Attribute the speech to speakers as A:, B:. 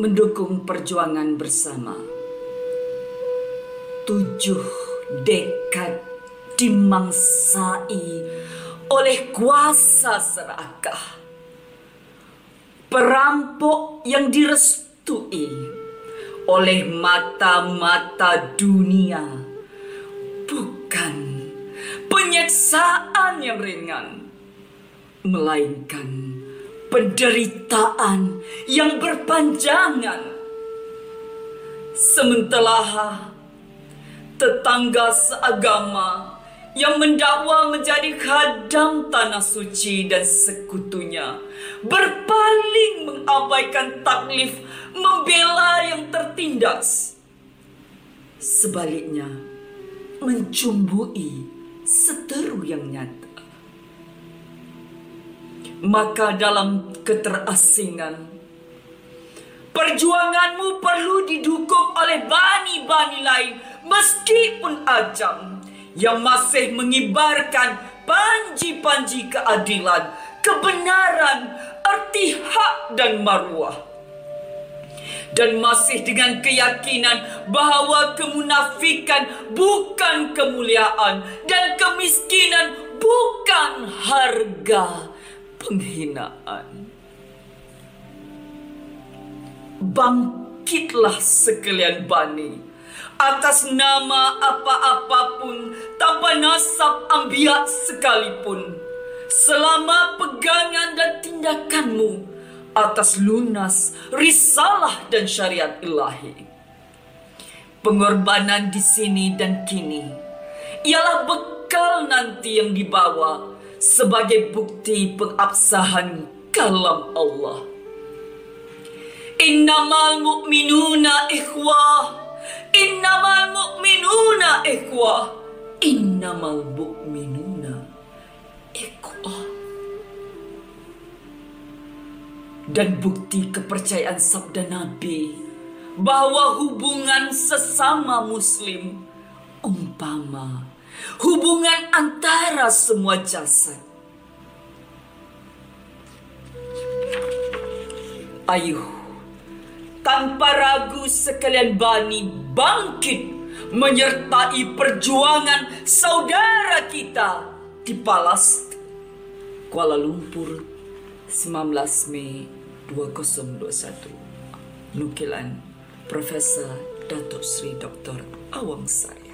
A: mendukung perjuangan bersama. Tujuh dekad dimangsai oleh kuasa serakah. Perampok yang direstui oleh mata-mata dunia. Bukan penyeksaan yang ringan. Melainkan penderitaan yang berpanjangan. Sementara tetangga seagama yang mendakwa menjadi khadam tanah suci dan sekutunya berpaling mengabaikan taklif membela yang tertindas. Sebaliknya, mencumbui seteru yang nyata maka dalam keterasingan perjuanganmu perlu didukung oleh bani-bani lain meskipun ajam yang masih mengibarkan panji-panji keadilan, kebenaran, arti hak dan maruah. Dan masih dengan keyakinan bahwa kemunafikan bukan kemuliaan dan kemiskinan bukan harga penghinaan. Bangkitlah sekalian bani atas nama apa-apapun tanpa nasab ambiat sekalipun. Selama pegangan dan tindakanmu atas lunas risalah dan syariat ilahi. Pengorbanan di sini dan kini ialah bekal nanti yang dibawa sebagai bukti pengabsahan kalam Allah. Innamal mu'minuna ikhwah. Innamal mu'minuna ikhwah. Innamal mu'minuna ikhwah. Dan bukti kepercayaan sabda Nabi bahwa hubungan sesama muslim umpama hubungan antara semua jasad. Ayuh, tanpa ragu sekalian bani bangkit menyertai perjuangan saudara kita di Palas Kuala Lumpur 19 Mei 2021. Nukilan Profesor Datuk Sri Dr. Awang Sari.